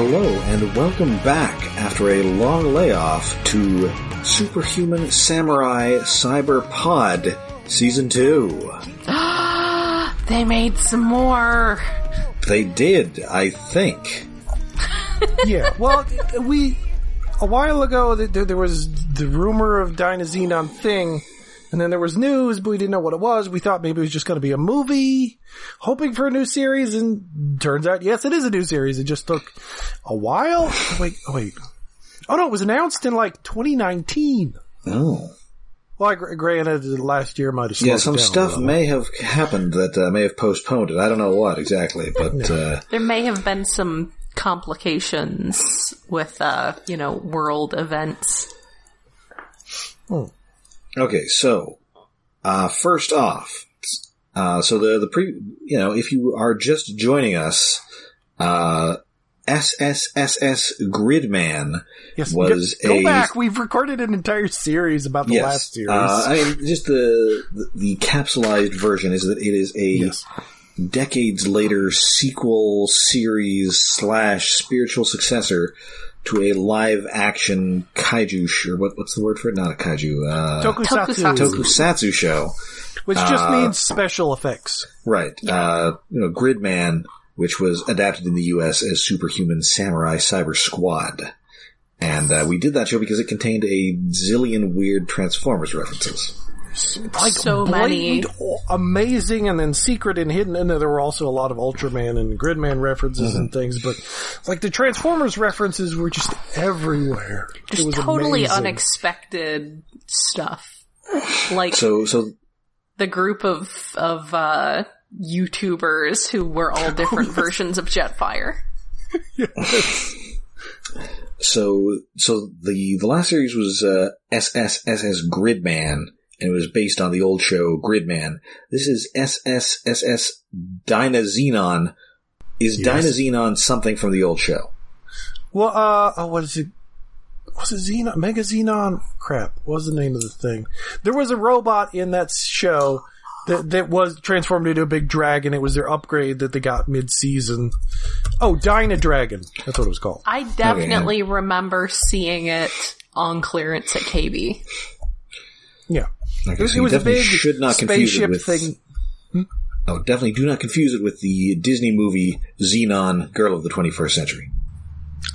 hello and welcome back after a long layoff to Superhuman Samurai Cyber Pod Season 2. they made some more. They did, I think. yeah, well, we, a while ago, there, there was the rumor of Dynazenon thing, and then there was news, but we didn't know what it was. We thought maybe it was just going to be a movie, hoping for a new series, and turns out, yes, it is a new series. It just took a while. Wait, wait. Oh no, it was announced in like 2019. Oh. Well, I gr- granted, last year might have Yeah, some down stuff may have happened that uh, may have postponed it. I don't know what exactly, but uh, There may have been some complications with, uh, you know, world events. Okay, so uh, first off, uh, so the the pre, you know, if you are just joining us, uh, SSSS Gridman Yes, was go, go a back. We've recorded an entire series about the yes, last series. Uh, I mean, just the, the the capsulized version is that it is a yes. decades later sequel series slash spiritual successor to a live action kaiju sh- or what what's the word for it? Not a kaiju. Uh, Tokusatsu, Tokusatsu. tokusatsu show. which just uh, means special effects. Right. Uh, you know, Gridman, which was adapted in the U.S. as Superhuman Samurai Cyber Squad. And uh, we did that show because it contained a zillion weird Transformers references. Like So many. blatant, o- amazing, and then secret and hidden. And there were also a lot of Ultraman and Gridman references and Mm-hmm. things. But like the Transformers references were just everywhere. it Just was totally amazing. unexpected stuff. Like So, so the group of, of, uh, YouTubers who were all different versions of Jetfire. So, so the the last series was uh, SSSS Gridman, and it was based on the old show Gridman. This is SSSS Dynazenon. Is Yes. Dynazenon something from the old show? Well, uh, oh, what is it? Was it Xenon? Mega Xenon? Crap. What was the name of the thing? There was a robot in that show that, that was transformed into a big dragon. It was their upgrade that they got mid-season. Oh, Dyna Dragon. That's what it was called. I definitely remember seeing it on clearance at KB. Yeah. Okay, It, so it was a big should not spaceship with thing. Hmm? Oh, definitely do not confuse it with the Disney movie Xenon, Girl of the 21st Century.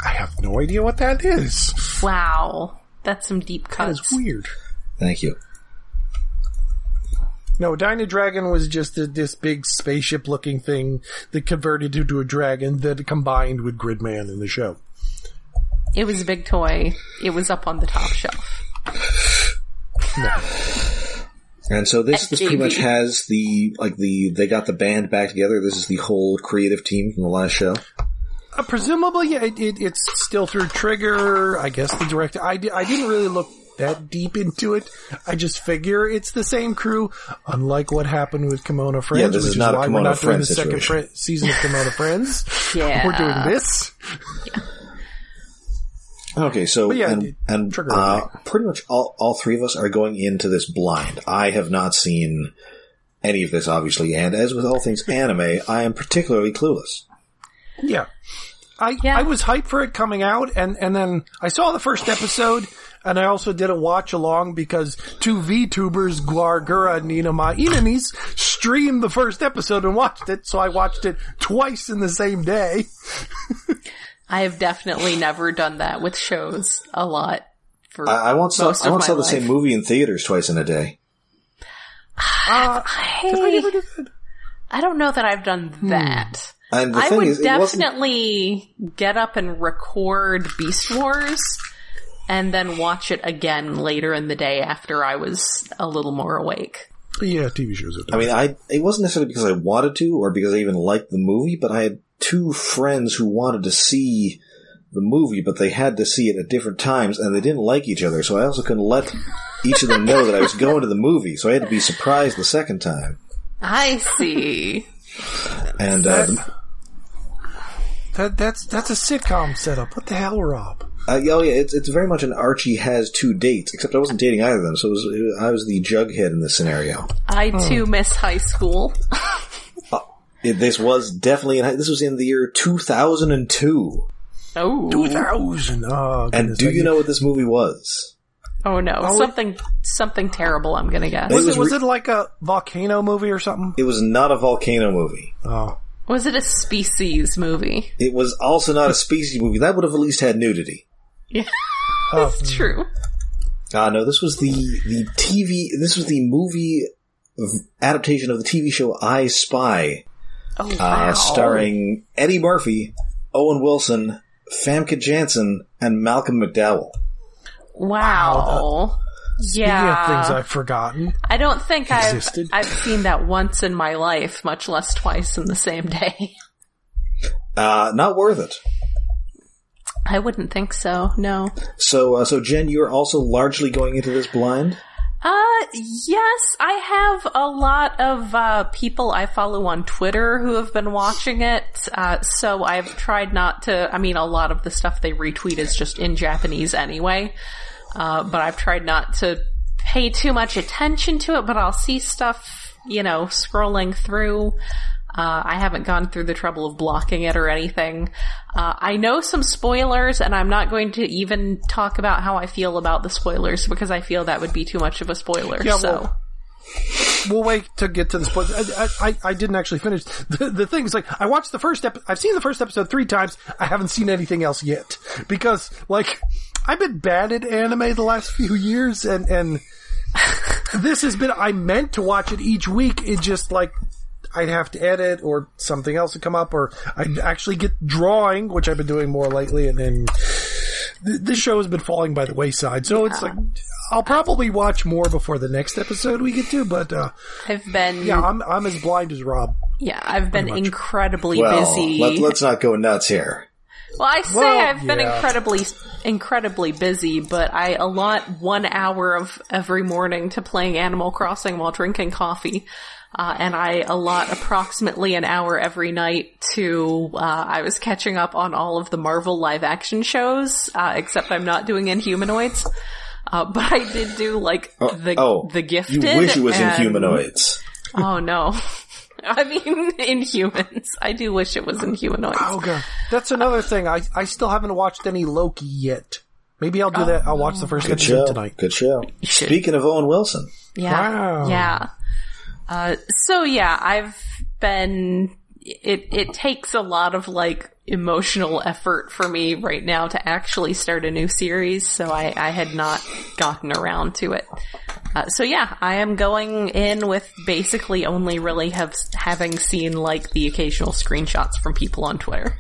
I have no idea what that is. Wow. That's some deep cuts. That is weird. Thank you. No, Dyna Dragon was just a, this big spaceship looking thing that converted into a dragon that combined with Gridman in the show. It was a big toy. It was up on the top shelf. And so this, this pretty much has the, like the, they got the band back together. This is the whole creative team from the last show. Uh, presumably, yeah, it, it, it's still through Trigger. I guess the director. I, di- I didn't really look that deep into it. I just figure it's the same crew. Unlike what happened with Kemono Friends, Yeah, this which is not a why Kemono we're not doing the Friends second situation. fri- season of Kemono Friends. Yeah. We're doing this. Okay, so But yeah, and and uh, pretty much all all three of us are going into this blind. I have not seen any of this, obviously, and as with all things anime, I am particularly clueless. Yeah. I, Yeah. I was hyped for it coming out and, and then I saw the first episode and I also did a watch along because two VTubers, Gawr Gura and Ninomae Ina'nis, streamed the first episode and watched it, so I watched it twice in the same day. I have definitely never done that with shows a lot. For I, I once saw most I of once my saw the life. same movie in theaters twice in a day. Uh, Hey, I do that? I don't know that I've done that. And the I thing would is, definitely get up and record Beast Wars and then watch it again later in the day after I was a little more awake. Yeah, TV shows are I mean, I it wasn't necessarily because I wanted to or because I even liked the movie, but I had two friends who wanted to see the movie, but they had to see it at different times, and they didn't like each other. So I also couldn't let each of them know that I was going to the movie. So I had to be surprised the second time. I see. And uh, That, that's, that's a sitcom setup. What the hell, Rob? uh, oh yeah, it's it's very much an Archie has two dates, except I wasn't dating either of them. So it was I was the jughead in this scenario. I too miss high school. It, this was definitely in, this was in the year two thousand and two. Oh, 2000. Oh, And do you know what this movie was? oh no, Oh, it- something something terrible. I'm gonna guess. Was was it, was re- it like a volcano movie or something? It was not a volcano movie. Oh. Was it a species movie? It was also not a species movie. That would have at least had nudity. Yeah, Oh. true. Ah, no, this was the the TV. This was the movie adaptation of the TV show I Spy, Oh uh, starring Eddie Murphy, Owen Wilson, Famke Janssen, and Malcolm McDowell. Wow. Speaking Yeah. of things I've forgotten. I don't think I've. I've seen that once in my life, much less twice in the same day. Uh, not worth it. I wouldn't think so. No. So, uh, so Jen, you're also largely going into this blind. Uh, yes, I have a lot of uh, people I follow on Twitter who have been watching it. Uh, so I've tried not to. I mean, a lot of the stuff they retweet is just in Japanese anyway. Uh, but I've tried not to pay too much attention to it. But I'll see stuff, you know, scrolling through. Uh, I haven't gone through the trouble of blocking it or anything. Uh, I know some spoilers, and I'm not going to even talk about how I feel about the spoilers because I feel that would be too much of a spoiler. Yeah, so well- We'll wait to get to the spoilers. I, I, I didn't actually finish. The, the thing is, like, I watched the first episode. I've seen the first episode three times. I haven't seen anything else yet. Because, like, I've been bad at anime the last few years, and, and this has been, I meant to watch it each week. It just, like, I'd have to edit or something else would come up, or I'd actually get drawing, which I've been doing more lately, and then th- this show has been falling by the wayside. So it's like, I'll probably watch more before the next episode we get to, but, uh, I've been yeah, yeah, I'm, I'm as blind as Rob. Yeah, I've been much. incredibly Well, busy. let, let's not go nuts here. Well, I say Well, I've been yeah. incredibly, incredibly busy, but I allot one hour of every morning to playing Animal Crossing while drinking coffee. Uh, and I allot approximately an hour every night to, uh, I was catching up on all of the Marvel live action shows, uh, except I'm not doing Inhumanoids. Uh, but I did do like the, oh, the You wish it was and- Inhumanoids. Oh no. I mean, Inhumans. I do wish it was Inhumanoids. Oh god, that's another thing. I I still haven't watched any Loki yet. Maybe I'll do that. I'll watch the first Good episode show. tonight. Good show. Speaking of Owen Wilson, Yeah. Wow. Yeah. Uh, so yeah, I've been, it, it takes a lot of like emotional effort for me right now to actually start a new series, so I, I had not gotten around to it. Uh, so yeah, I am going in with basically only really have, having seen like the occasional screenshots from people on Twitter.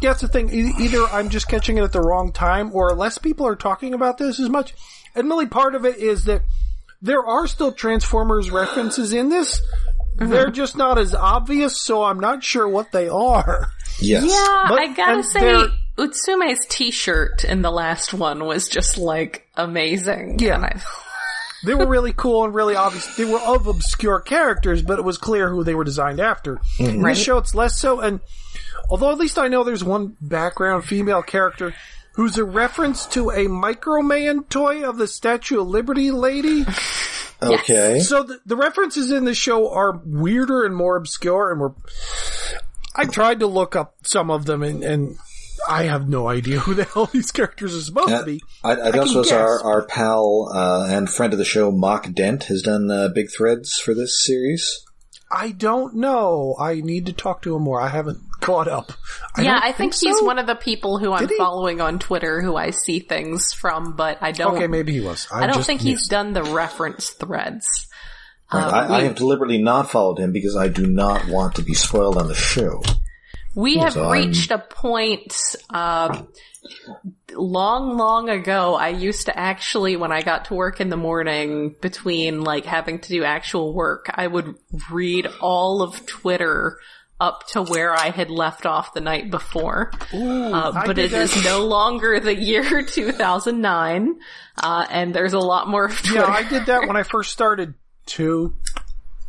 Yeah, that's the thing. Either I'm just catching it at the wrong time, or less people are talking about this as much. And really, part of it is that there are still Transformers references in this. They're mm-hmm. just not as obvious, so I'm not sure what they are. yes. Yeah, But- I gotta say, they're- Utsumi's t-shirt in the last one was just like amazing. Yeah. And I- They were really cool and really obvious. They were of obscure characters, but it was clear who they were designed after. Mm-hmm. In Right. this show, it's less so. And although at least I know there's one background female character who's a reference to a Microman toy of the Statue of Liberty lady. Okay. So the, the references in the show are weirder and more obscure, and we're. I tried to look up some of them, and, and I have no idea who the hell these characters are supposed Uh, to be. I, I, can don't our, our pal uh, and friend of the show, Mock Dent, has done uh, big threads for this series. I don't know. I need to talk to him more. I haven't caught up. I yeah, I think, he's so. one of the people who I'm he? following on Twitter who I see things from, but I don't. Okay, maybe he was. I, I don't just think he's done the reference threads. Right, I, I have deliberately not followed him because I do not want to be spoiled on the show. We have so I'm- reached a point, uh, long, long ago. I used to actually, when I got to work in the morning, between like having to do actual work, I would read all of Twitter up to where I had left off the night before. uh, but it is no longer the year 2009, uh, and there's a lot more. Yeah, I did that when I first started too.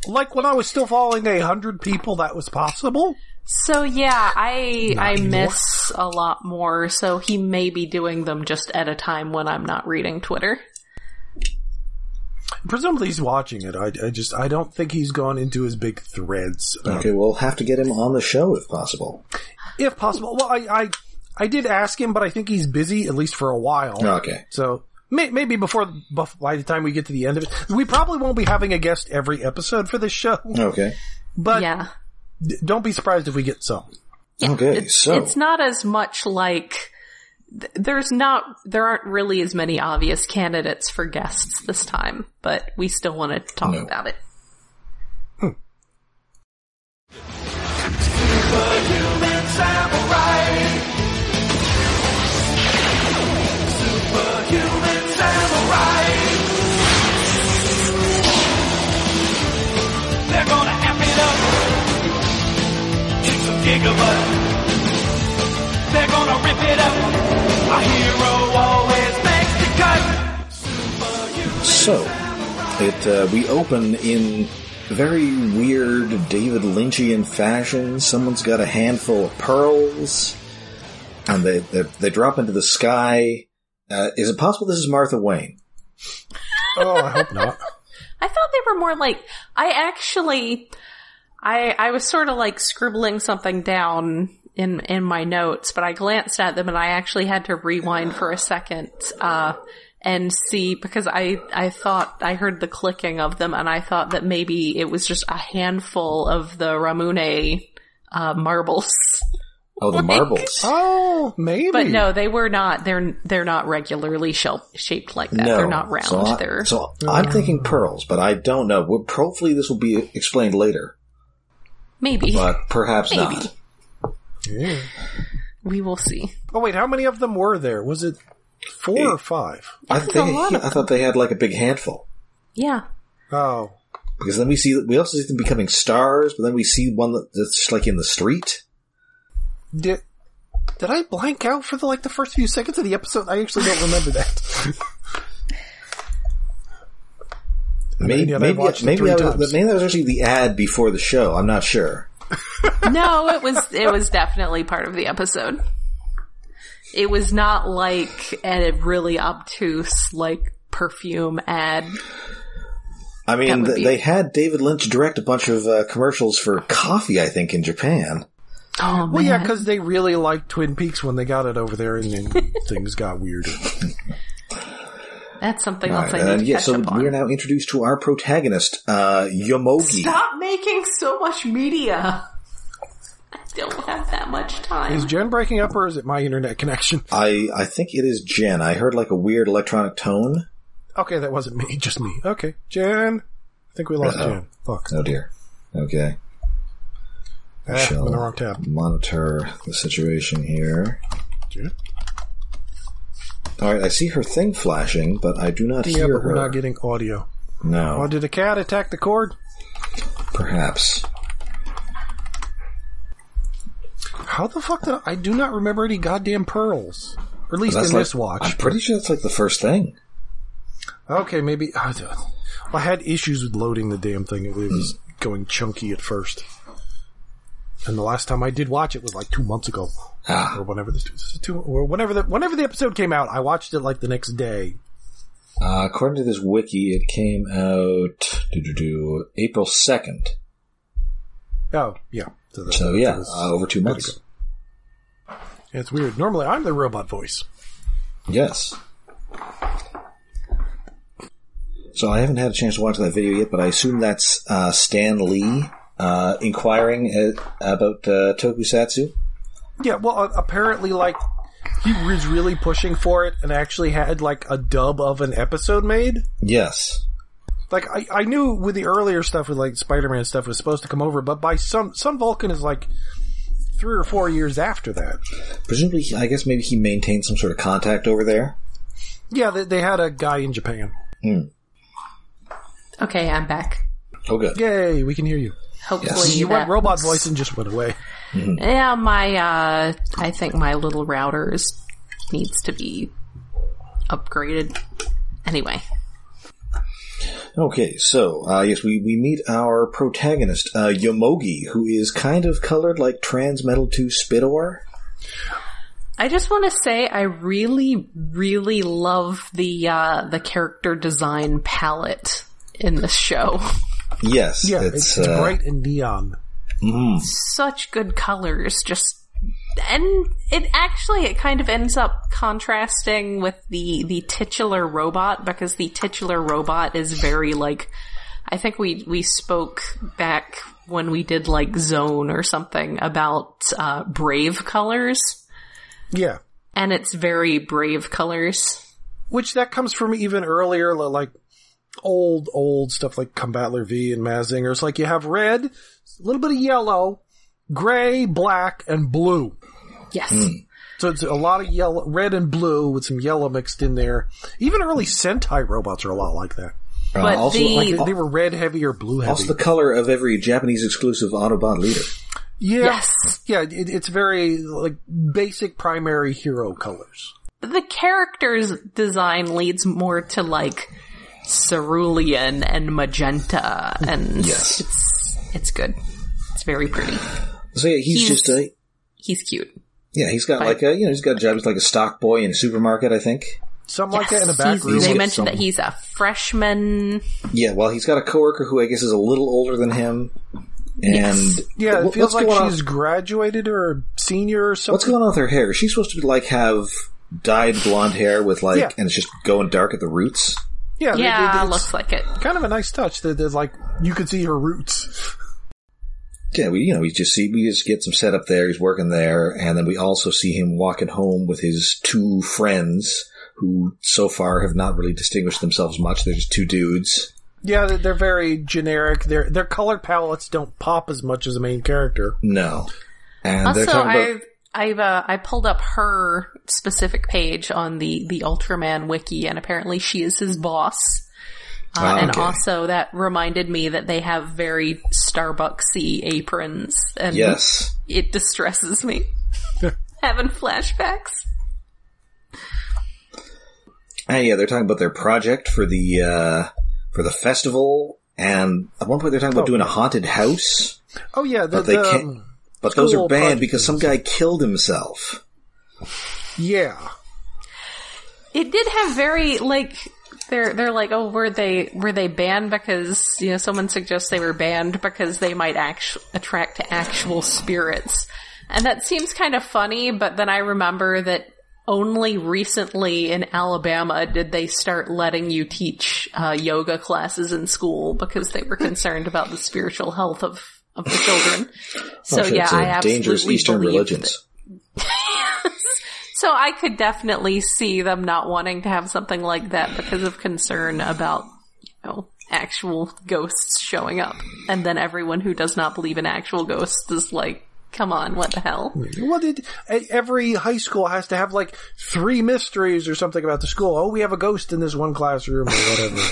Like when I was still following a hundred people, that was possible. So yeah, I I anymore. miss a lot more. So he may be doing them just at a time when I'm not reading Twitter. Presumably he's watching it. I, I just I don't think he's gone into his big threads. about Okay, we'll have to get him on the show if possible. if possible. Well, I, I I did ask him, but I think he's busy at least for a while. Okay. So may, maybe before by the time we get to the end of it, we probably won't be having a guest every episode for this show. Okay. But yeah. d- don't be surprised if we get some. Okay. It's, so it's not as much like th- there's not there aren't really as many obvious candidates for guests this time, but we still want to talk No. about it. Superhuman They're gonna rip it up. A hero always makes the cut. So, it uh, we open in very weird David Lynchian fashion. Someone's got a handful of pearls, and they they, they drop into the sky. Uh, is it possible this is Martha Wayne? Oh, I hope not. I thought they were more like I actually I I was sort of like scribbling something down in in my notes, but I glanced at them and I actually had to rewind for a second uh and see because I I thought I heard the clicking of them and I thought that maybe it was just a handful of the Ramune uh marbles. Oh, the Like- marbles. Oh, maybe. But no, they were not. They're they're not regularly shel- shaped like that. No, They're not round. So, I, They're so I'm thinking pearls, but I don't know. Hopefully, this will be explained later, maybe. but perhaps Maybe. not. Yeah. we will see. Oh wait, how many of them were there? Was it four or five? I, That's a think, lot I thought they had like a big handful. Yeah. Oh, Because then we see, we also see them becoming stars, but then we see one that's just like in the street. did did I blank out for the like the first few seconds of the episode? I actually don't remember that. Maybe, yet I maybe, maybe, three I was, maybe that was actually the ad before the show. I'm not sure. No, it was it was definitely part of the episode. It was not like a really obtuse like perfume ad. I mean, th- be- they had David Lynch direct a bunch of uh, commercials for coffee, I think, in Japan. Oh well, yeah, because they really liked Twin Peaks when they got it over there, and then things got weirder. That's something All else right, I need and to yeah, catch so up on. we're now introduced to our protagonist, uh, Yomogi. Stop making so much media. I don't have that much time. Is Jen breaking up, or is it my internet connection? I, I think it is Jen. I heard like a weird electronic tone. Okay, that wasn't me, just me. Okay, Jen. I think we lost Uh-oh. Jen. Fuck. Oh dear. Okay. I Ah, shall I'm in the wrong tab. monitor the situation here. Jen? Alright, I see her thing flashing, but I do not Yeah, hear but her. we're not getting audio. No. Oh, did a cat attack the cord? perhaps. How the fuck did I, I do not remember any goddamn pearls? Or at least in like- this watch. I'm pretty sure that's like the first thing. Okay, maybe. I I had issues with loading the damn thing. It was going chunky at first. And the last time I did watch it was like two months ago, Ah, or whenever is two, or whenever the whenever the episode came out. I watched it like the next day. uh, according to this wiki, it came out April second. Oh, yeah. So, that- So yeah, uh, over two months. It's weird. Normally, I'm the robot voice. Yes. So I haven't had a chance to watch that video yet, but I assume that's uh, Stan Lee uh, inquiring uh, about uh, Tokusatsu. Yeah, well, uh, apparently, like he was really pushing for it, and actually had like a dub of an episode made. Yes. Like I, I knew with the earlier stuff with like Spider-Man stuff was supposed to come over, but by some Sun Vulcan is like three or four years after that. Presumably, I guess maybe he maintained some sort of contact over there. Yeah, they, they had a guy in Japan. Okay, I'm back. Oh, good. Yay, we can hear you. Hopefully You went that- robot voice and just went away. Yeah, my uh I think my little router is needs to be upgraded. Anyway. Okay, so uh, yes, we, we meet our protagonist, uh, Yomogi, who is kind of colored like Transmetal 2 Spidor. I just want to say I really, really love the uh the character design palette in this show. Yes, Yeah, it's, it's, it's uh, bright and neon. mhm. Such good colors, just and it actually it kind of ends up contrasting with the the titular robot because the titular robot is very like I think we we spoke back when we did like Zone or something about uh, brave colors, Yeah. and it's very brave colors. Which that comes from even earlier, like old, old stuff like Combattler V and Mazinger. It's like you have red, a little bit of yellow, gray, black, and blue. Yes. So it's a lot of yellow, red and blue with some yellow mixed in there. Even early Sentai robots are a lot like that. Uh, But also, the- Like they, they were red heavy or blue heavy. also the color of every Japanese exclusive Autobot leader. yeah, Yes. yeah. It, it's very like basic primary hero colors. the character's design leads more to like cerulean and magenta and Yes. it's it's good. It's very pretty. So yeah, he's, He's- just a He's cute. yeah. He's got Fine. like a you know he's got a job. He's like a stock boy in a supermarket, I think. Something like that in a Yes, back he's- room. They with mentioned that he's a freshman. Yeah, well, he's got a coworker who I guess is a little older than him, and Yes. Yeah, it what- feels like she's on- graduated or a senior or something. What's going on with her hair? Is she supposed to like have dyed blonde hair with like, Yeah. and it's just going dark at the roots? Yeah, they- they- Yeah, it's looks like it. kind of a nice touch. That that, like you could see her roots. Yeah, we you know we just see we just get some setup there. He's working there, and then we also see him walking home with his two friends who so far have not really distinguished themselves much. They're just two dudes. Yeah, they're, they're very generic. Their their color palettes don't pop as much as the main character. No, and they're Also, talking about I've I've uh, I pulled up her specific page on the the Ultraman wiki, and apparently she is his boss. Uh, Ah, and also, that reminded me that they have very Starbucksy aprons, and yes. it distresses me having flashbacks. And yeah, they're talking about their project for the uh for the festival, and at one point they're talking about Oh. doing a haunted house, Oh yeah, the, but they the, can't. But those are banned because some guy killed himself. yeah. It did have very like they're they're like oh were they were they banned because you know someone suggests they were banned because they might actu- attract actual spirits, and that seems kind of funny. But then I remember that only recently in Alabama did they start letting you teach uh, yoga classes in school because they were concerned about the spiritual health of of the children. So Oh, sure, yeah, it's a I absolutely dangerous Eastern believe religions. so I could definitely see them not wanting to have something like that because of concern about, you know, actual ghosts showing up. And then everyone who does not believe in actual ghosts is like, come on, what the hell? Well, did eh, every high school has to have like three mysteries or something about the school? Oh, we have a ghost in this one classroom or whatever.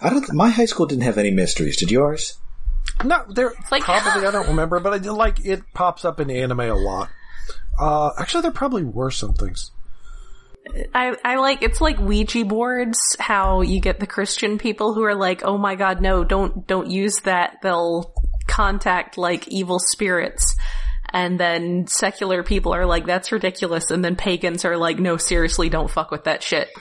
I don't. My high school didn't have any mysteries. Did yours? No, there like- probably I don't remember, but I did like it pops up in anime a lot. Uh, actually, there probably were some things. I, I like, it's like Ouija boards, how you get the Christian people who are like, oh my god, no, don't, don't use that. They'll contact like evil spirits. And then secular people are like, that's ridiculous. And then pagans are like, no, seriously, don't fuck with that shit.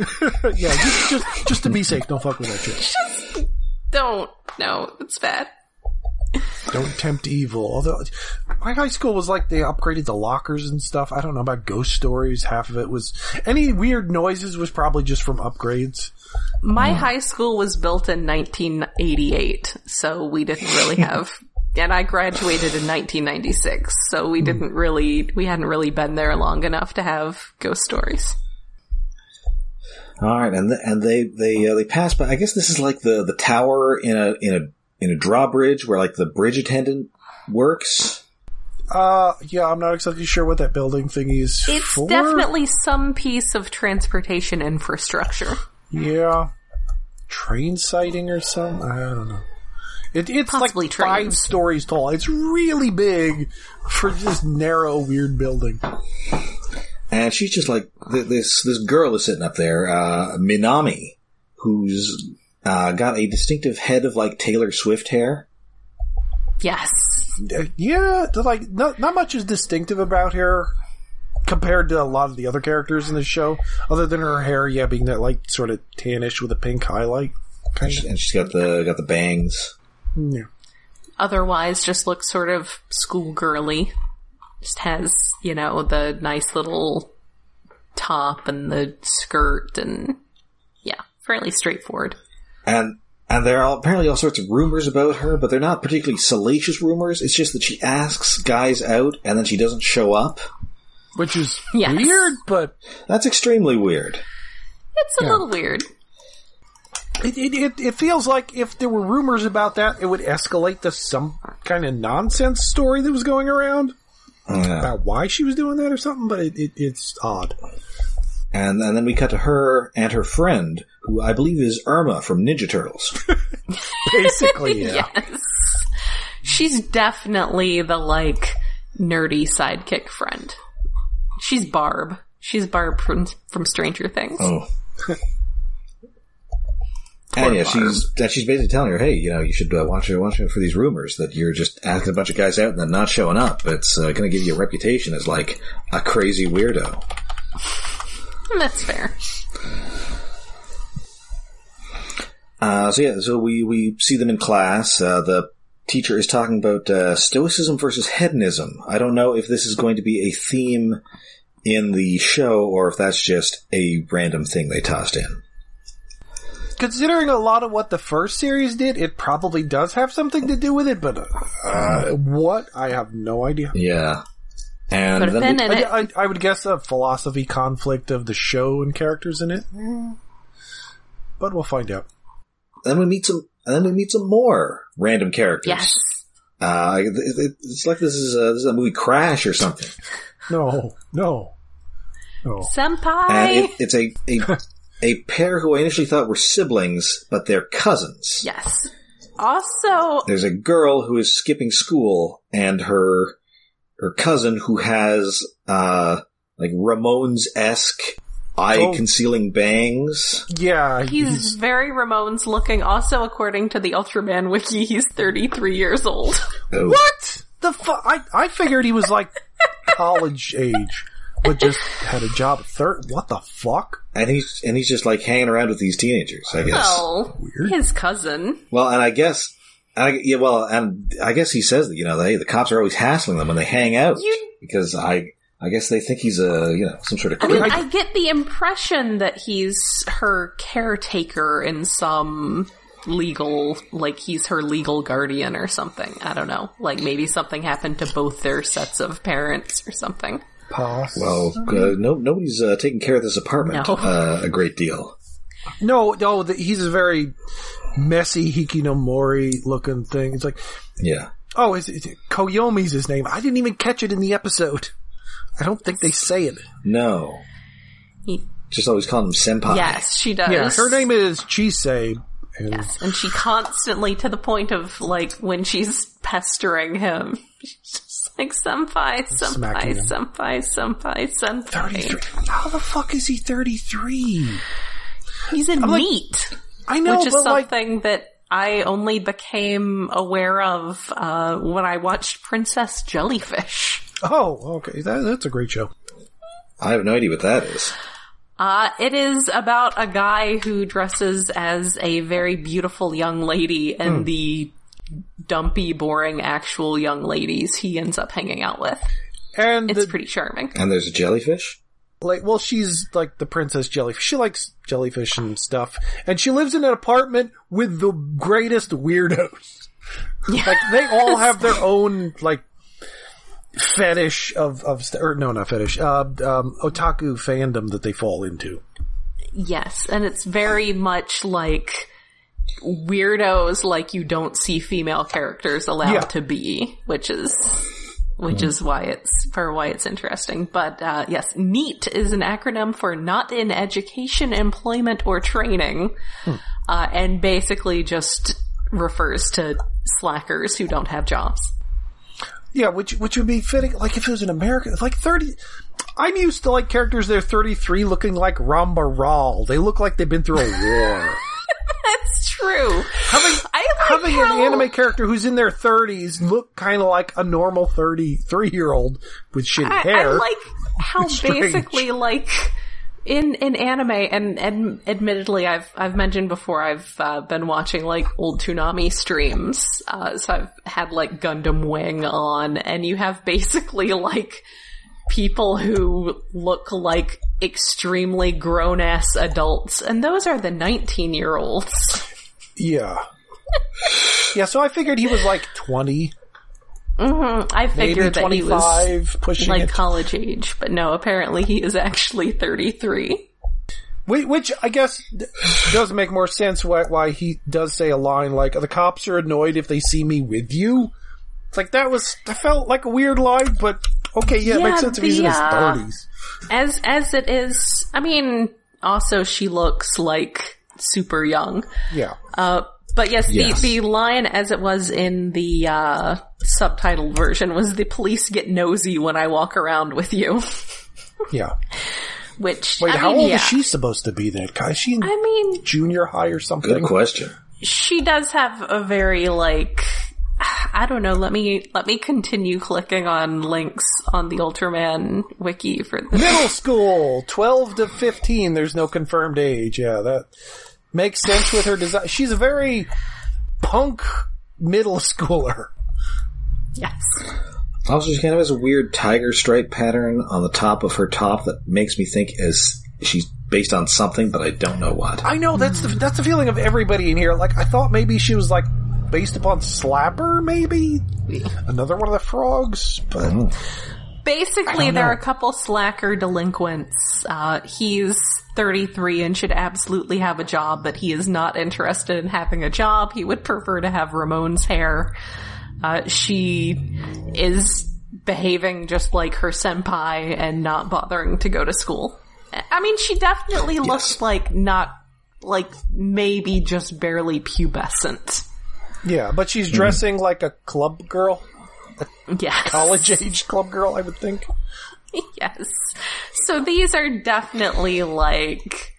yeah, just, just just to be safe, don't fuck with that shit. don't. No, it's bad. Don't tempt evil. Although my high school was like they upgraded the lockers and stuff. I don't know about ghost stories. Half of it was any weird noises was probably just from upgrades. My high school was built in 1988, so we didn't really have, and I graduated in 1996, so we didn't really, we hadn't really been there long enough to have ghost stories. All right, and th- and they they uh, they pass by. I guess this is like the the tower in a in a in a drawbridge where like the bridge attendant works. Uh, yeah, I'm not exactly sure what that building thing is It's for. definitely some piece of transportation infrastructure. yeah, train sighting or something. I don't know. It, it's Possibly like five stories tall. It's really big for this narrow, weird building. And she's just like th- this. This girl is sitting up there, uh, Minami, who's uh, got a distinctive head of like Taylor Swift hair. Yes. Uh, yeah, like not not much is distinctive about her compared to a lot of the other characters in the show, other than her hair, yeah, being that like sort of tannish with a pink highlight. Kind of. and she's got the got the bangs. Yeah. Otherwise, just looks sort of schoolgirly. Just has, you know, the nice little top and the skirt and yeah, fairly straightforward. And and there are apparently all sorts of rumors about her, but they're not particularly salacious rumors. It's just that she asks guys out and then she doesn't show up. Which is Yes. weird, but That's extremely weird. It's a Yeah. little weird. it, it, it, it feels like if there were rumors about that, it would escalate to some kind of nonsense story that was going around Yeah. about why she was doing that or something, but it, it, it's odd. And, and then we cut to her and her friend, who I believe is Irma from Ninja Turtles. Basically, yeah. Yes. She's definitely the like nerdy sidekick friend. She's Barb. She's Barb from from Stranger Things. Oh. and yeah, she's and she's basically telling her, "Hey, you know, you should uh, watch out, watch out for these rumors that you're just asking a bunch of guys out and then not showing up. It's uh, going to give you a reputation as like a crazy weirdo." That's fair. Uh, so yeah, so we we see them in class. Uh, the teacher is talking about uh, stoicism versus hedonism. I don't know if this is going to be a theme in the show or if that's just a random thing they tossed in. Considering a lot of what the first series did, it probably does have something to do with it, but uh, what? I have no idea. Yeah, and Put then we- I, I, I would guess a philosophy conflict of the show and characters in it. But we'll find out. Then we meet some, and then we meet some more random characters. Yes. Uh, it, it- it's like this is a, this is a movie Crash or something. No, no, no. Senpai. And it, it's a, a a pair who I initially thought were siblings, but they're cousins. yes. Also, There's a girl who is skipping school, and her her cousin who has uh like Ramones esque eye Oh. concealing bangs. Yeah, he's very Ramones looking. Also, according to the Ultraman wiki, he's 33 years old. Oh. What the fuck? I I figured he was like college age, but just had a job at third. What the fuck? And he's and he's just like hanging around with these teenagers, I guess. Well, Weird. his cousin. Well, and I guess, I, yeah, well, and I guess he says that you know they the cops are always hassling them when they hang out You- because I I guess they think he's a you know some sort of I mean. I get the impression that he's her caretaker in some legal, like he's her legal guardian or something. I don't know. Like maybe something happened to both their sets of parents or something. Pause. well, uh, no, nobody's uh, taking care of this apartment No. uh, a great deal. No, no, the, he's a very messy hikikomori looking thing. It's like, Yeah. oh, is it, Koyomi's his name. I didn't even catch it in the episode. I don't think they say it. No. He, Just always calling him senpai. yes, she does. Yeah, her name is Chise. And Yes, and she constantly, to the point of like when she's pestering him, she's just like senpai, senpai, senpai, senpai, senpai. 33. How the fuck is he 33? He's in like- meat. I know, which is but like, something that I only became aware of uh, when I watched Princess Jellyfish. Oh, okay, that, that's a great show. I have no idea what that is. Uh, it is about a guy who dresses as a very beautiful young lady and Hmm. the dumpy, boring actual young ladies he ends up hanging out with. And It's the, pretty charming. And there's a jellyfish? like, well, she's like the princess jellyfish. She likes jellyfish and stuff, and she lives in an apartment with the greatest weirdos. Like they all have their own like fetish of of or no, not fetish. Uh, um, otaku fandom that they fall into. Yes, and it's very much like weirdos like you don't see female characters allowed Yeah. to be, which is which is why it's for why it's interesting. But uh, yes, NEET is an acronym for not in education, employment, or training, uh, and basically just refers to slackers who don't have jobs. Yeah, which which would be fitting. Like if it was an American, like thirty. I'm used to like characters they're 33 looking like Ramba Ral. They look like they've been through a war. That's true. having I like having how- an anime character who's in their 30s look kind of like a normal 33 year old with shitty I, hair. I like how basically like in in anime and and admittedly I've I've mentioned before I've uh, been watching like old Toonami streams uh, so I've had like Gundam Wing on and you have basically like people who look like extremely grown ass adults and those are the 19 year olds Yeah. yeah, so I figured he was like 20, I figured that he was pushing like it. college age but no apparently he is actually 33 Whi- Which I guess does make more sense why, why he does say a line like, the cops are annoyed if they see me with you. It's like that was, that felt like a weird line, but okay, yeah, it makes sense if he's in his uh, 30s. as as it is i mean also she looks like super young Yeah. uh but yes, Yes. the the line as it was in the uh subtitled version was the police get nosy when i walk around with you Yeah. which Wait, I how mean, old yeah. is she supposed to be then? Is she in i mean junior high or something? Good question. she does have a very like I don't know. Let me let me continue clicking on links on the Ultraman wiki for this. Middle school, 12 to 15, there's no confirmed age. Yeah, that makes sense with her design. She's a very punk middle schooler. Yes. Also, she kind of has a weird tiger stripe pattern on the top of her top that makes me think as she's based on something, but I don't know what. I know that's the that's the feeling of everybody in here. Like I thought maybe she was like based upon Slapper, maybe another one of the frogs. But Basically, there know. are a couple slacker delinquents. Uh, he's 33 and should absolutely have a job, but he is not interested in having a job. He would prefer to have Ramones hair. Uh, she is behaving just like her senpai and not bothering to go to school. I mean, she definitely looks like not, like maybe just barely pubescent. yeah, but she's dressing like a club girl, Yes. college age club girl, I would think. Yes. So these are definitely like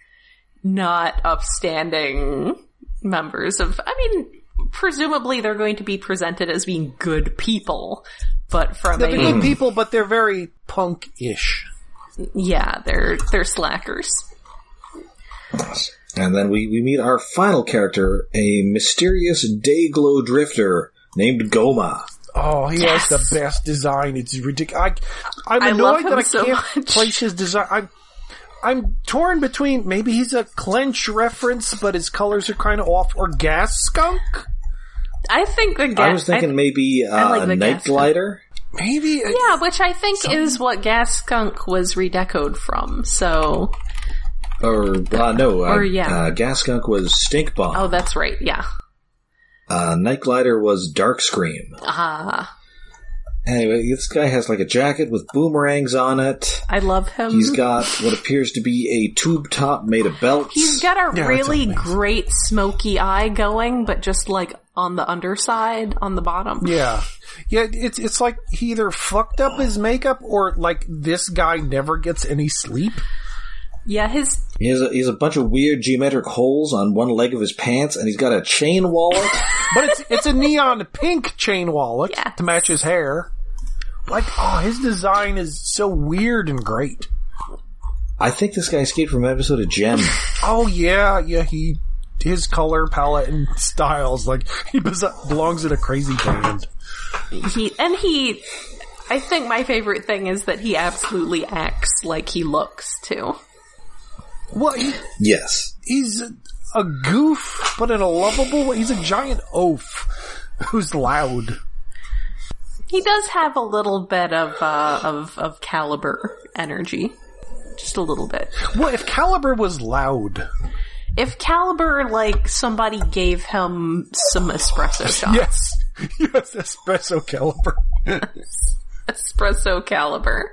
not upstanding members of, I mean, presumably they're going to be presented as being good people, but from They're a, good people, but they're very punk-ish. yeah, they're, they're slackers. And then we, we meet our final character, a mysterious day-glow drifter named Gauma. Oh, he Yes. has the best design. It's ridiculous. I, I'm annoyed him that I so can't much. place his design. I'm, I'm torn between maybe he's a clench reference, but his colors are kind of off, or gas skunk. I think the I was thinking maybe uh, like the Night gas- Glider. Maybe. yeah, which I think is what Gas Skunk was redecoed from. So, Or, uh, no, uh, Or, yeah. uh, Gas Skunk was Stink Bomb. oh, that's right. Yeah. Uh, Night Glider was Dark Scream. Ah, Anyway, this guy has like a jacket with boomerangs on it. I love him. He's got what appears to be a tube top made of belts. He's got a Yeah, really great smoky eye going, but just like on the underside, on the bottom. Yeah. Yeah, it's it's like he either fucked up his makeup or like this guy never gets any sleep. Yeah, his He has, a, he has a bunch of weird geometric holes on one leg of his pants, and he's got a chain wallet. But it's it's a neon pink chain wallet Yes. to match his hair. Like, oh, his design is so weird and great. I think this guy escaped from an episode of Jem. Oh yeah, yeah, he his color palette and styles like he belongs in a crazy band. he and he I think my favorite thing is that he absolutely acts like he looks too. Well, he, yes. he's a, a goof, but in a lovable way. He's a giant oaf who's loud. He does have a little bit of uh of of Calibur energy. Just a little bit. Well, if Calibur was loud, If Calibur like somebody gave him some espresso shots. yes, yes, espresso Calibur. Espresso Calibur.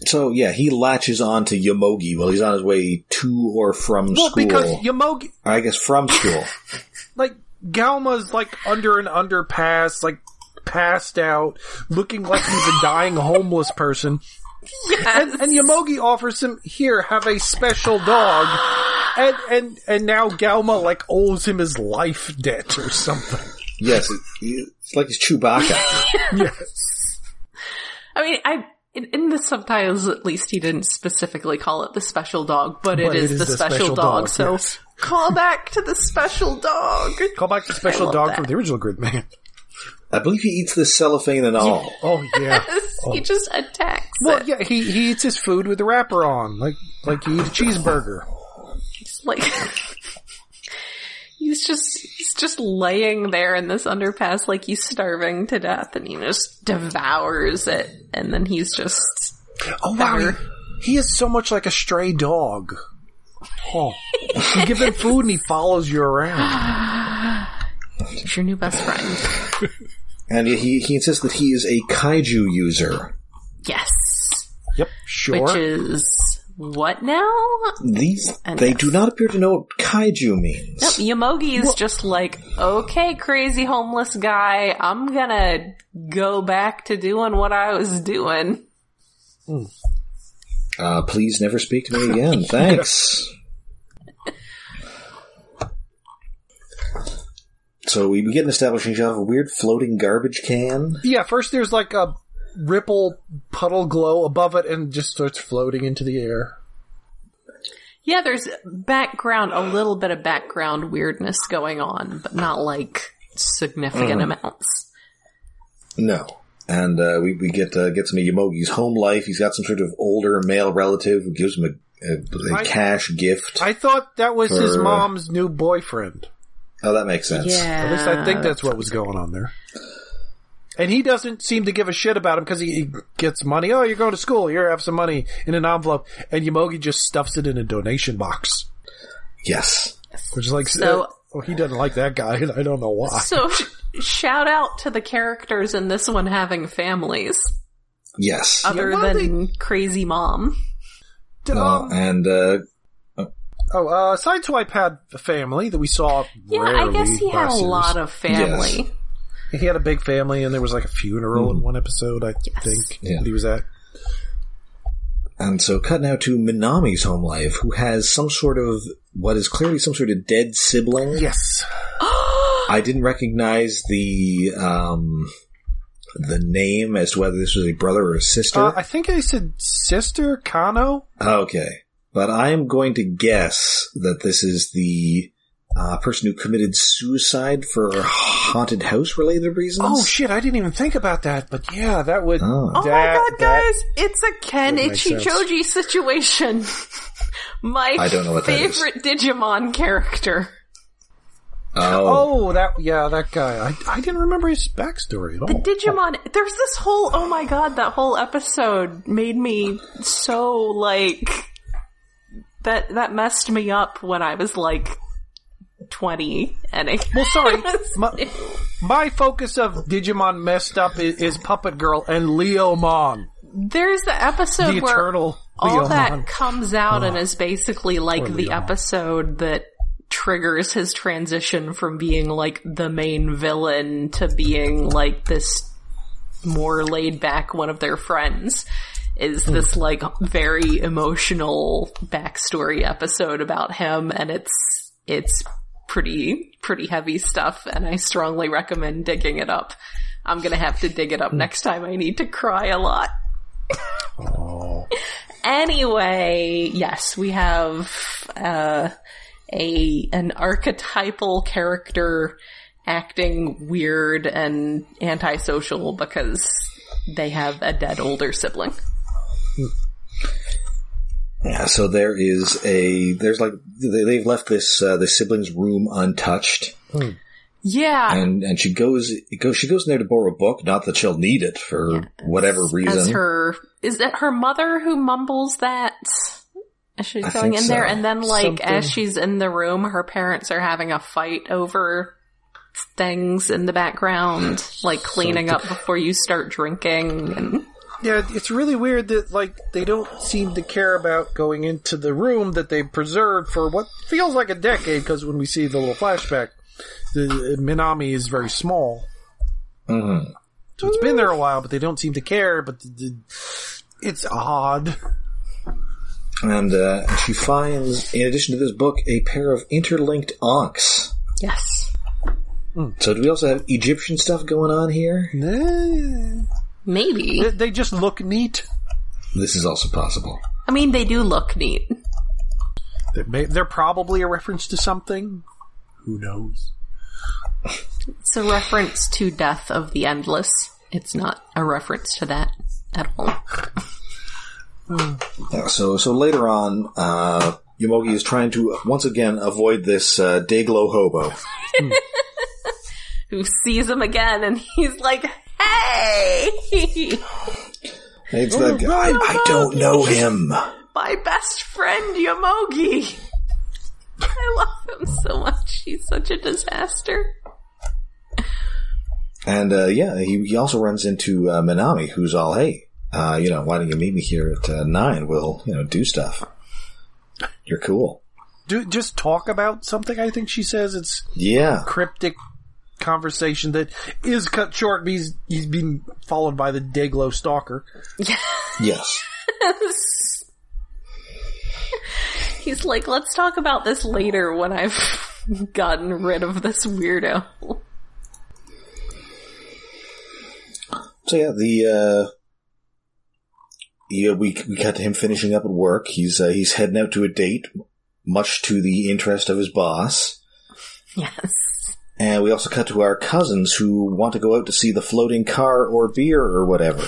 So yeah, he latches on to Yomogi while he's on his way to or from Well, school. because Yomogi, I guess from school. like Gauma's like under an underpass, like passed out, looking like he's a dying homeless person. Yes. And, and Yomogi offers him, here, have a special dog. And, and, and now Gauma like owes him his life debt or something. yes, it's like he's Chewbacca. yes. I mean, I In, in the subtitles, at least, he didn't specifically call it the special dog, but, But it is, the, special, dog. so yes. call back to the special dog. Call back to the special dog that. from the original Gridman. I believe he eats this cellophane and all. Oh yeah. He oh. just attacks Well, it. yeah, he, he eats his food with the wrapper on, like like you eat a cheeseburger. It's like he's just he's just laying there in this underpass like he's starving to death, and he just devours it, and then he's just Oh wow, he, he is so much like a stray dog. Oh, you give him food and he follows you around. he's your new best friend. And he, he insists that he is a kaiju user. Yes, Yep, sure. which is what now? These, And they yes. do not appear to know what kaiju means. Nope, Yomogi is just like, okay, crazy homeless guy, I'm gonna go back to doing what I was doing. Uh, please never speak to me again. Thanks. so we begin establishing shot of a weird floating garbage can. yeah, first there's like a ripple puddle glow above it and just starts floating into the air. Yeah, there's background, a little bit of background weirdness going on, but not like significant amounts. No. And uh, we, we get uh, get some of Yomogi's home life. He's got some sort of older male relative who gives him a, a, a I- cash gift. I thought that was his mom's new boyfriend. oh, that makes sense. Yeah. At least I think that's what was going on there. And he doesn't seem to give a shit about him because he, he gets money. Oh, you're going to school. Here, have some money in an envelope. And Yomogi just stuffs it in a donation box. Yes. Which is like, So- uh, well, he doesn't like that guy, and I don't know why. So, shout out to the characters in this one having families, Yes. other well, than Crazy Mom. Uh, and uh, oh, uh, Sideswipe had a family that we saw. Yeah, I guess he had a lot of family. He had a big family, and there was like a funeral in one episode. I think Yeah. that he was at. And so cut now to Minami's home life, who has some sort of what is clearly some sort of dead sibling. Yes, I didn't recognize the um the name as to whether this was a brother or a sister. uh, I think I said sister Kano. okay. But I am going to guess that this is the uh, person who committed suicide for haunted house related reasons. Oh shit! I didn't even think about that, but yeah, that would. Oh. Oh my god, guys! It's a Ken would make situation. my I don't know what that is. favorite Digimon character. Oh. Oh, that yeah, that guy. I I didn't remember his backstory at all. The Digimon, there's this whole, oh my god, that whole episode made me so like, that, that messed me up when I was like 20 and Well, sorry, my, my focus of Digimon messed up is, is Puppet Girl and Leomon, there's the episode the where eternal all that comes out and is basically like the episode that triggers his transition from being like the main villain to being like this more laid back one of their friends is Hmm. this like very emotional backstory episode about him and it's it's pretty pretty heavy stuff and I strongly recommend digging it up. I'm gonna have to dig it Hmm. up next time I need to cry a lot. Oh. Anyway, yes, we have uh, a an archetypal character acting weird and antisocial because they have a dead older sibling. Yeah, so there is a there's like they, they've left this uh, the siblings' room untouched, Yeah, and and she goes it goes she goes in there to borrow a book. Not that she'll need it for whatever as reason. her is it her mother who mumbles that as she's I going think in there, and then like Something. as she's in the room, her parents are having a fight over things in the background, like cleaning up before you start drinking and. Yeah, it's really weird that like they don't seem to care about going into the room that they preserved for what feels like a decade. Because when we see the little flashback, the Minami is very small, Mhm. so it's been there a while, but they don't seem to care. But the, the, it's odd. And uh, she finds, in addition to this book, a pair of interlinked ankhs. Yes. So do we also have Egyptian stuff going on here? Nah. Maybe. They- They just look neat. This is also possible. I mean, they do look neat. They're, may- they're probably a reference to something. Who knows? It's a reference to Death of the Endless. It's not a reference to that at all. Yeah, so so later on, uh, Yomogi is trying to once again avoid this uh, Dayglow hobo. Who sees him again and he's like, "Hey, It's that guy. I, I don't know him. my best friend Yomogi." I love him so much. He's such a disaster. And uh, yeah, he, he also runs into uh, Minami, who's all, "Hey, uh, you know, why don't you meet me here at uh, nine? We'll you know do stuff. You're cool." Do just talk about something. I think she says it's Yeah, cryptic conversation that is cut short. But he's he's being followed by the Dayglow stalker. yes. He's like, "Let's talk about this later when I've gotten rid of this weirdo." So yeah, the uh, yeah, we we cut to him finishing up at work. He's uh, he's heading out to a date, much to the interest of his boss. Yes. And we also cut to our cousins who want to go out to see the floating car or beer or whatever.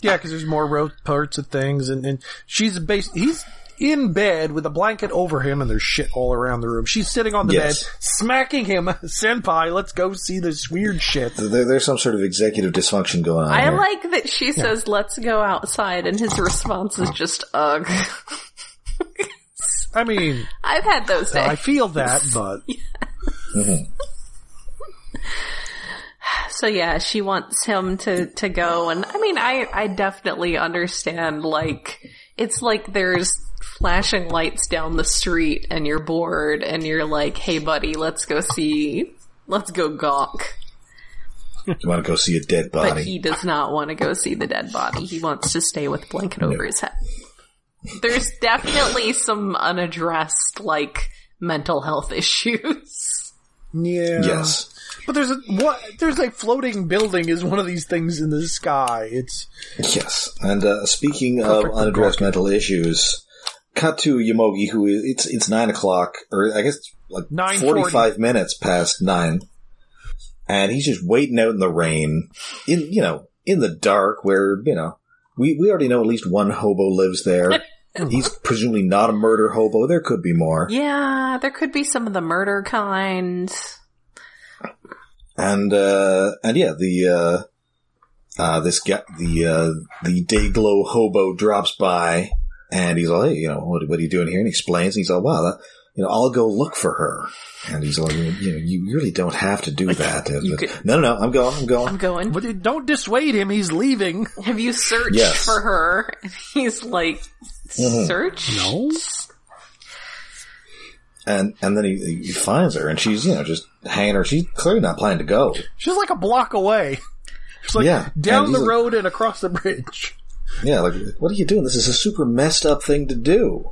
Yeah, because there's more road parts of things, and, and she's bas He's in bed with a blanket over him, and there's shit all around the room. She's sitting on the Yes. bed, smacking him, "Senpai, let's go see this weird shit." There, there's some sort of executive dysfunction going on I here. like that she says, let's go outside, and his response is just, ugh. I mean, I've had those days. I feel that, but mm-hmm. So yeah, she wants him to, to go, and I mean, I, I definitely understand, like, it's like there's flashing lights down the street, and you're bored, and you're like, hey buddy, let's go see, let's go gawk. you want to go see a dead body. But he does not want to go see the dead body. He wants to stay with blanket over his head. There's definitely some unaddressed, like, mental health issues. yeah, yes. But there's a what? There's a floating building is one of these things in the sky. It's Yes. And uh, speaking Perfect of unaddressed mental issues, cut to Yomogi, who is it's it's nine o'clock, or I guess like 9:40. forty five minutes past nine, and he's just waiting out in the rain, in you know in the dark, where you know we we already know at least one hobo lives there. he's presumably not a murder hobo. There could be more. Yeah, there could be some of the murder kind. And uh and yeah the uh uh this guy the uh the dayglow hobo drops by and he's like hey you know what, what are you doing here and he explains and he's like wow that you know i'll go look for her and he's like you know you really don't have to do that could- no no no i'm going i'm going I'm going. but don't dissuade him. He's leaving. Have you searched Yes. for her? And he's like, Mhm. search? No. And and then he, he finds her and she's you know just hanging her she's clearly not planning to go She's like a block away. She's like Yeah, down the he's like- road and across the bridge. yeah like what are you doing this is a super messed up thing to do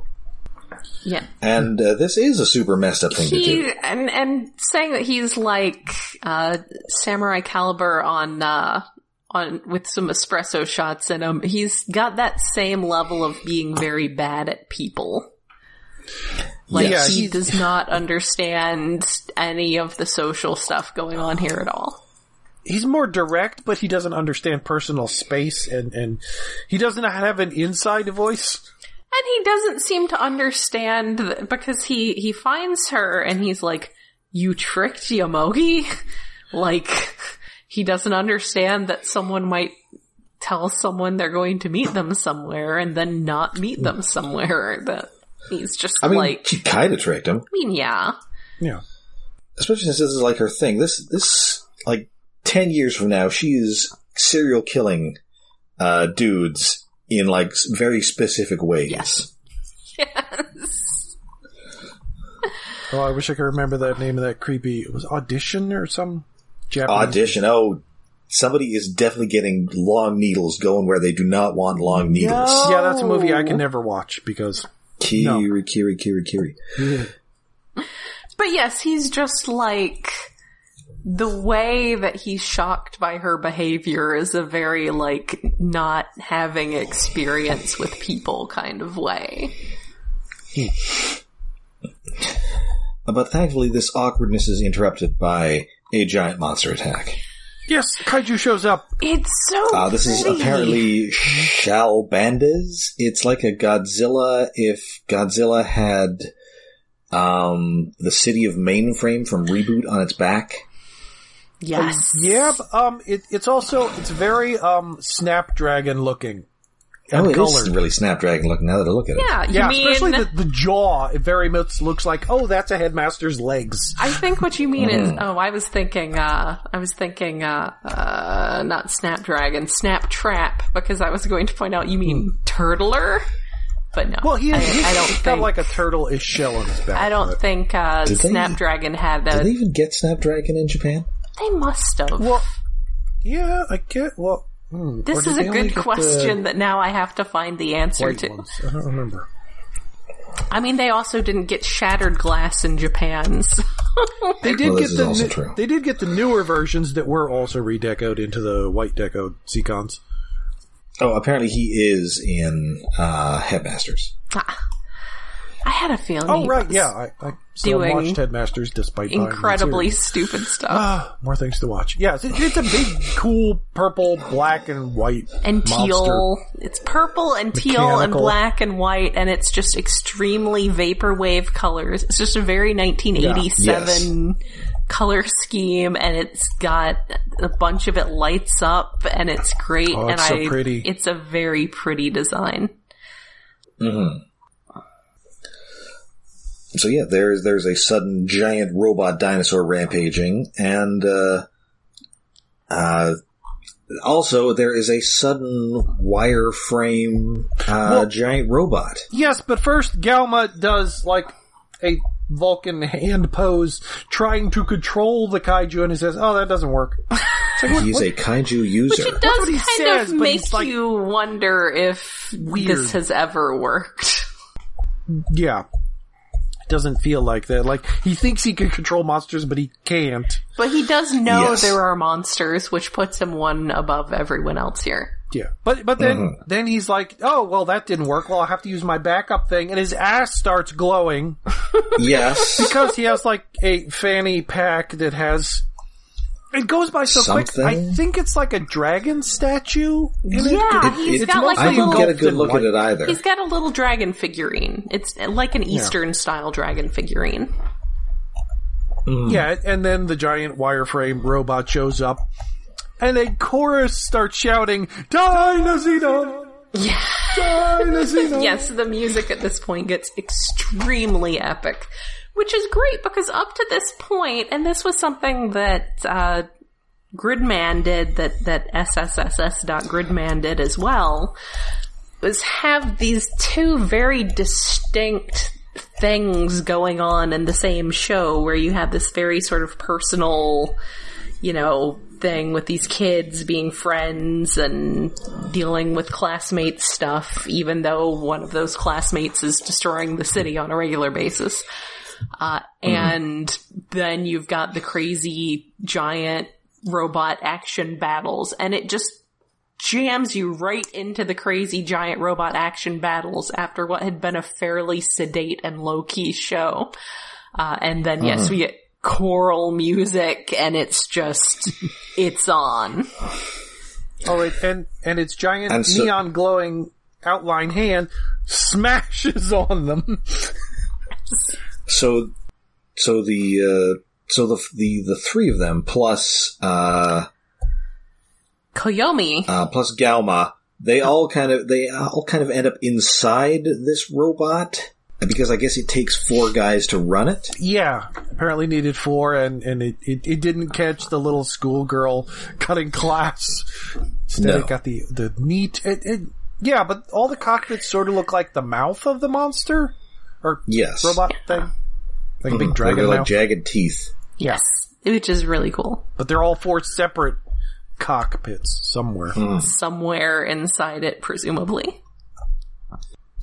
Yeah. and uh, this is a super messed up thing to He, do and, and saying that he's like, uh, Samurai Calibur on, uh, on, with some espresso shots in him. He's got that same level of being very bad at people. Like, Yes. he does not understand any of the social stuff going on here at all. He's more direct, but he doesn't understand personal space, and and he doesn't have an inside voice. And he doesn't seem to understand th- because he he finds her and he's like, "You tricked Yomogi." like he doesn't understand that someone might tell someone they're going to meet them somewhere and then not meet them somewhere. That he's just i mean like, she kind of tricked him I mean, yeah, Yeah, especially since this is like her thing. This this like ten years from now, she is serial killing uh, dudes in like very specific ways. Yes. yes. Oh, I wish I could remember that name of that creepy. It was audition or some Japanese. Audition. Oh, somebody is definitely getting long needles going where they do not want long needles. Yeah, that's a movie I can never watch because Kiri, Kiri, Kiri, Kiri. But yes, he's just like the way that he's shocked by her behavior is a very like not having experience with people kind of way. Hmm. But thankfully, this awkwardness is interrupted by a giant monster attack. Yes, kaiju shows up. It's so. Uh, this is pretty. apparently Shalbandes. It's like a Godzilla if Godzilla had um, the city of Mainframe from Reboot on its back. yes. Yeah, um, it, it's also it's very um Snapdragon looking. Oh, And it is colored. really Snapdragon looking now that I look at it. Yeah, you Yeah, mean especially the, the jaw. It very much looks like oh, that's a headmaster's legs. I think what you mean is, Mm-hmm. oh, I was thinking, uh, I was thinking, uh, uh, not Snapdragon, Snaptrap, because I was going to point out you mean Turtler, but no. Hmm. Well, he I, he's I don't got think, like a turtle-ish shell on his back. I don't think, uh, Did they- Snapdragon had a, Did they even get Snapdragon in Japan? they must have. Well, yeah, I get. Well, hmm, this is a good get the question that now I have to find the answer white to. ones? I don't remember. I mean, they also didn't get shattered glass in Japan, so. They did Well, get the new- they did get the newer versions that were also redecoed into the white deco Seacons. Oh, apparently he is in uh, Headmasters. I had a feeling. Oh he right, was yeah, I, I still doing watched Headmasters despite Incredibly stupid stuff. Ah, more things to watch. Yeah, it's, it's a big, cool purple, black, and white and teal. It's purple and teal and black and white, and it's just extremely vaporwave colors. It's just a very 1987 color scheme, and it's got a bunch of it lights up, and it's great. Oh, and so I, pretty. It's a very pretty design. So yeah, there's there's a sudden giant robot dinosaur rampaging, and uh, uh, also there is a sudden wireframe uh, Well- giant robot. Yes, but first Gauma does like a Vulcan hand pose, trying to control the kaiju, and he says, "Oh, that doesn't work." Like, what- He's what- a kaiju user. It does what he kind says, of make like- you wonder if Weird. this has ever worked. yeah, it doesn't feel like that. Like he thinks he can control monsters, but he can't. But he does know Yes. there are monsters, which puts him one above everyone else here. Yeah, but but then Mm-hmm. then he's like, "Oh, well, that didn't work. Well, I'll have to use my backup thing," and his ass starts glowing. yes, because he has like a fanny pack that has. It goes by so quick. I think it's like a dragon statue. In. Yeah, It- he's it- got like I a didn't little. get a good look at it either. He's got a little dragon figurine. It's like an Eastern style dragon figurine. Hmm. Yeah, and then the giant wireframe robot shows up, and a chorus starts shouting, "Dynazenon! Yeah. Dynazenon!" Yes, the music at this point gets extremely epic, which is great because up to this point, and this was something that uh, Gridman did, that that SSSS.Gridman did as well, was have these two very distinct things going on in the same show where you have this very sort of personal you know, thing with these kids being friends and dealing with classmate stuff, even though one of those classmates is destroying the city on a regular basis. Uh, and then you've got the crazy giant robot action battles and it just jams you right into the crazy giant robot action battles after what had been a fairly sedate and low key show. Uh, and then yes, we get choral music and it's just, it's on. Oh, it, and and its giant And so- neon glowing outline hand smashes on them. so so the uh, so the the the three of them plus uh, Koyomi. uh, plus Gauma, they all kind of they all kind of end up inside this robot because I guess it takes four guys to run it. Yeah, apparently needed four, and and it, it, it didn't catch the little schoolgirl cutting class. Instead, No. it got the the neat. It, it yeah, but all the cockpits sort of look like the mouth of the monster or Yes, robot thing, like a big They're dragon like jagged teeth. Yes. Which is really cool. but they're all four separate cockpits somewhere. Hmm. Somewhere inside it, presumably.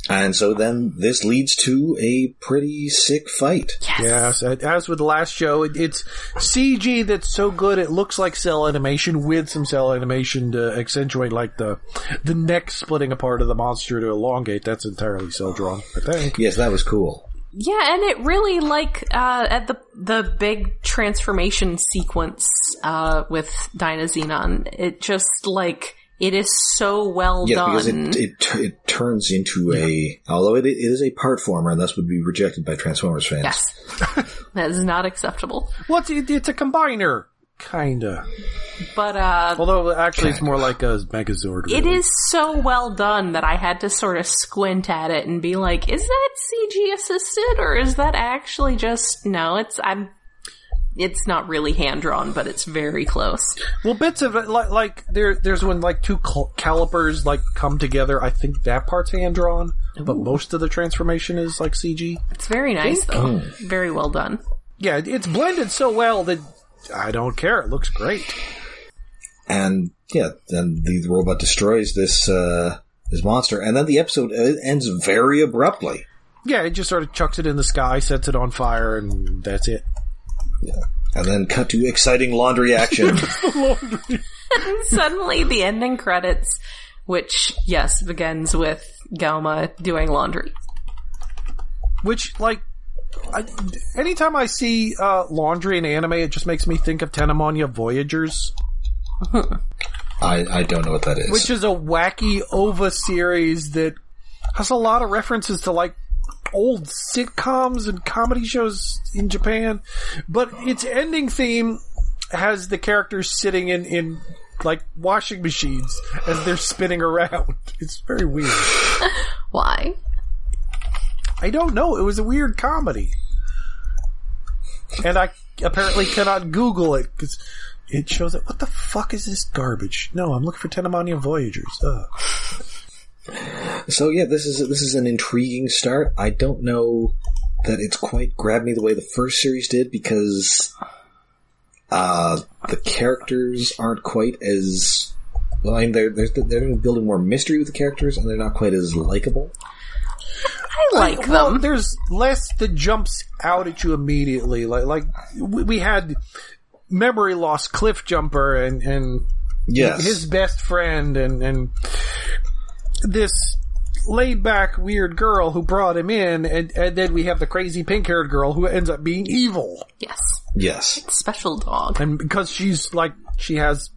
And so then this leads to a pretty sick fight. Yes, a- as with the last show, it, it's CG that's so good it looks like cell animation with some cell animation to accentuate like the the neck splitting apart of the monster to elongate. That's entirely cell drawn, I think. Yes, that was cool. Yeah, and it really like uh, at the the big transformation sequence uh, with Dynazenon. It just like it is so well Yes, done. because it, it it turns into a although it, it is a part former and thus would be rejected by Transformers fans. yes, that is not acceptable. Well, it's, it, it's a combiner, kinda. But uh, Although actually, it's more like a Megazord. it really. is so well done that I had to sort of squint at it and be like, "Is that CG assisted or is that actually just no?" It's I'm. It's not really hand drawn, but it's very close. Well, bits of it, like, like there, there's when like two cal- calipers like come together. I think that part's hand drawn, but most of the transformation is like CG. It's very nice though. Very well done. Yeah, it's blended so well that I don't care. It looks great. And yeah, then the robot destroys this uh, this monster, and then the episode uh, ends very abruptly. Yeah, it just sort of chucks it in the sky, sets it on fire, and that's it. And then cut to exciting laundry action. Suddenly, the ending credits, which yes begins with Gauma doing laundry. Which, like, I, anytime I see uh, laundry in anime, it just makes me think of Tenamonya Voyagers, I, I don't know what that is. which is a wacky OVA series that has a lot of references to like old sitcoms and comedy shows in Japan. But its ending theme has the characters sitting in, in like washing machines as they're spinning around. It's very weird. Why? I don't know. It was a weird comedy. And I apparently cannot Google it because it shows it. What the fuck is this garbage? No, I'm looking for Tenamonya Voyagers. Ugh. So yeah, this is this is an intriguing start. I don't know that it's quite grabbed me the way the first series did because uh, the characters aren't quite as well. I mean, they're they're they're building more mystery with the characters, and they're not quite as likable. I like well, them. there's less that jumps out at you immediately. Like, like we we had memory loss Cliff Jumper and, and Yes, his best friend and, and this laid back weird girl who brought him in and, and then we have the crazy pink haired girl who ends up being evil. Yes, yes. special dog. And because she's like, she has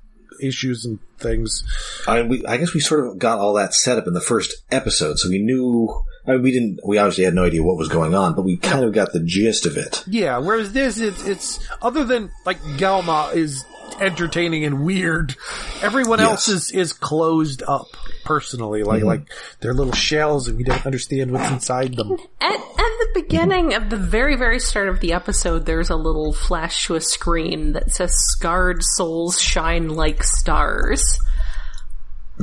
issues and things. I mean, we, I guess we sort of got all that set up in the first episode, so we knew. I mean, we didn't. We obviously had no idea what was going on, but we kind of got the gist of it. Yeah, whereas this, it's, it's, other than like Gauma is entertaining and weird, everyone Yes. else is, is closed up personally. Like, like they're little shells and we don't understand what's inside them. At, at the beginning of the very, very start of the episode, there's a little flash to a screen that says "Scarred souls shine like stars,"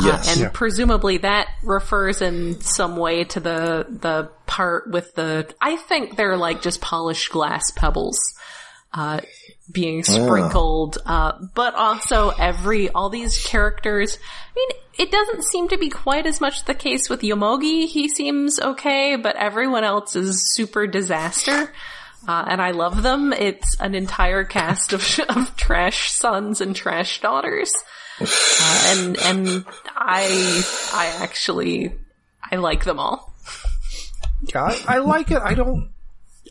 Yes, Uh, and presumably that refers in some way to the the part with the. I think they're like just polished glass pebbles. Uh, being sprinkled, uh, but also every, all these characters, I mean, it doesn't seem to be quite as much the case with Yomogi. He seems okay, but everyone else is super disaster. Uh, and I love them. It's an entire cast of, of trash sons and trash daughters. Uh, and, and I, I actually, I like them all. Yeah, I, I like it. I don't.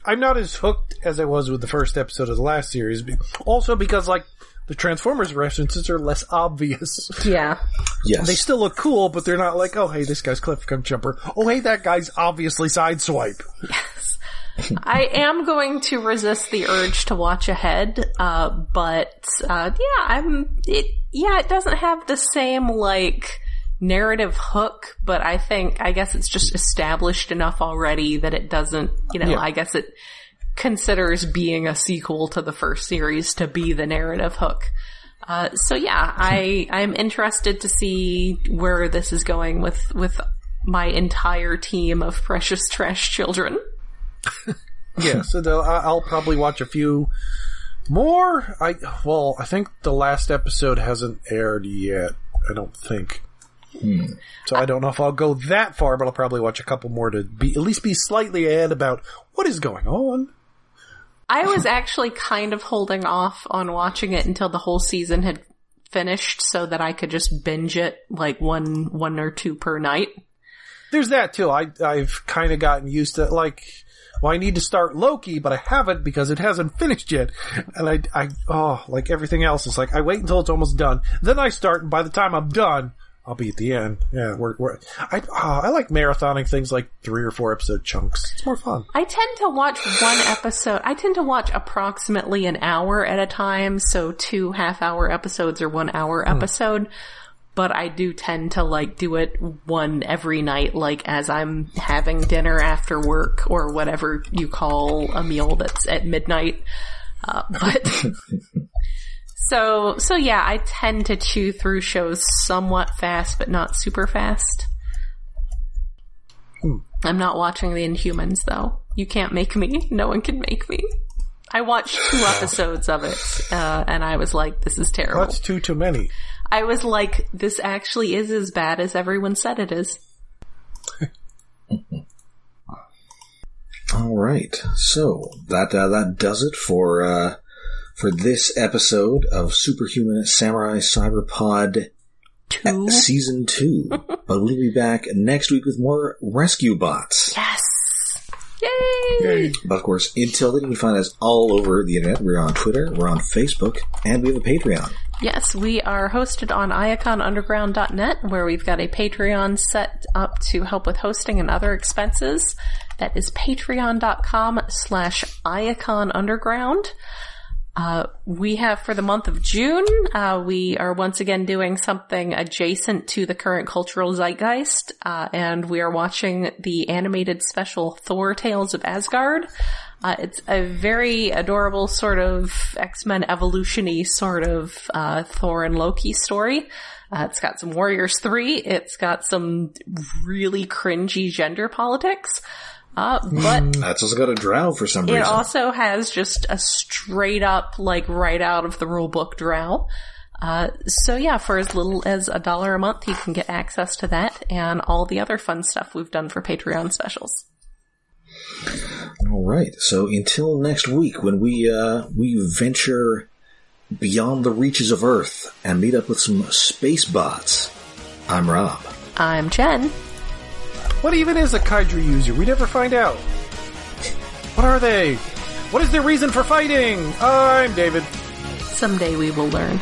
I'm not as hooked as I was with the first episode of the last series. Also because like the Transformers references are less obvious. Yeah. yes. They still look cool, but they're not like, oh hey, this guy's Cliff Jumper. Oh hey, that guy's obviously Sideswipe. Yes. I am going to resist the urge to watch ahead, uh, but uh, yeah, I'm. It yeah, it doesn't have the same like narrative hook, but I think I guess it's just established enough already that it doesn't. You know, Yeah. I guess it considers being a sequel to the first series to be the narrative hook. Uh, so yeah, I I'm interested to see where this is going with with my entire team of precious trash children. Yeah, so the, I'll probably watch a few more. I well, I think the last episode hasn't aired yet. I don't think. Hmm. So I don't know if I'll go that far, but I'll probably watch a couple more to be at least be slightly ahead about what is going on. I was actually kind of holding off on watching it until the whole season had finished so that I could just binge it like one, one or two per night. There's that too. I I've kind of gotten used to like. Well, I need to start Loki, but I haven't because it hasn't finished yet. And I, I, oh, like everything else, it's like I wait until it's almost done, then I start, and by the time I'm done, I'll be at the end. Yeah, we're, we're I, ah, I like marathoning things like three or four episode chunks. It's more fun. I tend to watch one episode. I tend to watch approximately an hour at a time, so two half hour episodes or one hour episode. But I do tend to like do it one every night, like as I'm having dinner after work or whatever you call a meal that's at midnight. Uh, but so so yeah, I tend to chew through shows somewhat fast, but not super fast. I'm not watching the Inhumans though. You can't make me. No one can make me. I watched two episodes of it, uh, and I was like, "This is terrible." That's too too many. I was like, "This actually is as bad as everyone said it is." All right, so that uh, that does it for uh, for this episode of Superhuman Samurai Cyberpod Two. Season Two. but we'll be back next week with more Rescue Bots. Yes. Yay! But of course, until then, you can find us all over the internet. We're on Twitter, we're on Facebook, and we have a Patreon. Yes, we are hosted on iaconunderground.net where we've got a Patreon set up to help with hosting and other expenses. That is patreon.com slash iaconunderground. Uh, we have for the month of June, uh, we are once again doing something adjacent to the current cultural zeitgeist, uh, and we are watching the animated special Thor Tales of Asgard. Uh, it's a very adorable sort of X-Men evolution-y sort of, uh, Thor and Loki story. Uh, it's got some Warriors 3. It's got some really cringy gender politics. Uh, but That's also got a drow for some it reason. It also has just a straight up, like right out of the rule book drow. Uh, so yeah, for as little as a dollar a month, you can get access to that and all the other fun stuff we've done for Patreon specials. All right. So until next week, when we uh, we venture beyond the reaches of Earth and meet up with some space bots, I'm Rob. I'm Jen. What even is a Kaiju user? We never find out. What are they? What is their reason for fighting? I'm David. Someday we will learn.